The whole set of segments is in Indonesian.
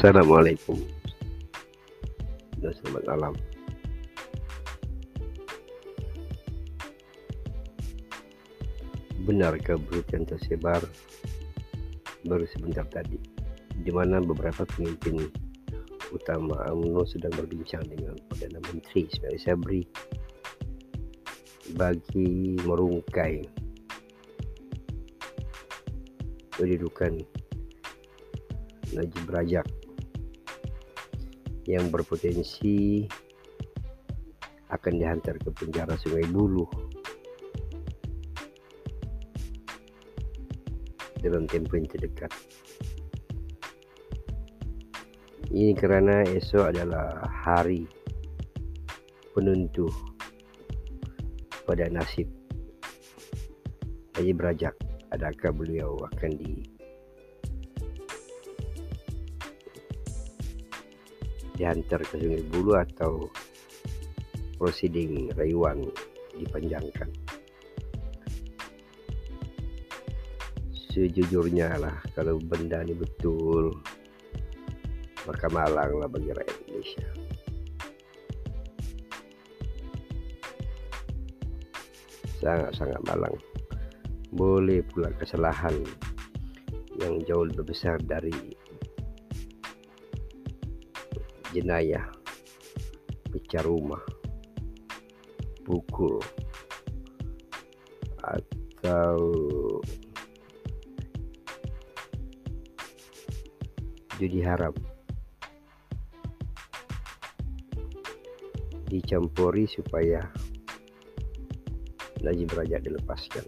Assalamualaikum. Dan selamat malam. Benarkah berita yang tersebar? Baru sebentar tadi, di mana beberapa pemimpin utama UMNO sedang berbincang dengan Perdana Menteri Ismail Sabri bagi merungkai kedudukan Najib Rajak yang berpotensi akan dihantar ke penjara Sungai Buluh dalam tempoh yang terdekat. Ini kerana esok adalah hari penentu pada nasib Najib Rajak. Adakah beliau akan di dihantar ke Sungai Bulu atau proceeding rayuan dipanjangkan. Sejujurnya lah kalau benda ini betul maka malang lah bagi rakyat Indonesia. Sangat-sangat malang. Boleh pula kesalahan yang jauh lebih besar dari jenayah pecah rumah pukul atau judi haram dicampuri supaya Najib Raja dilepaskan.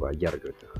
Wajar gitu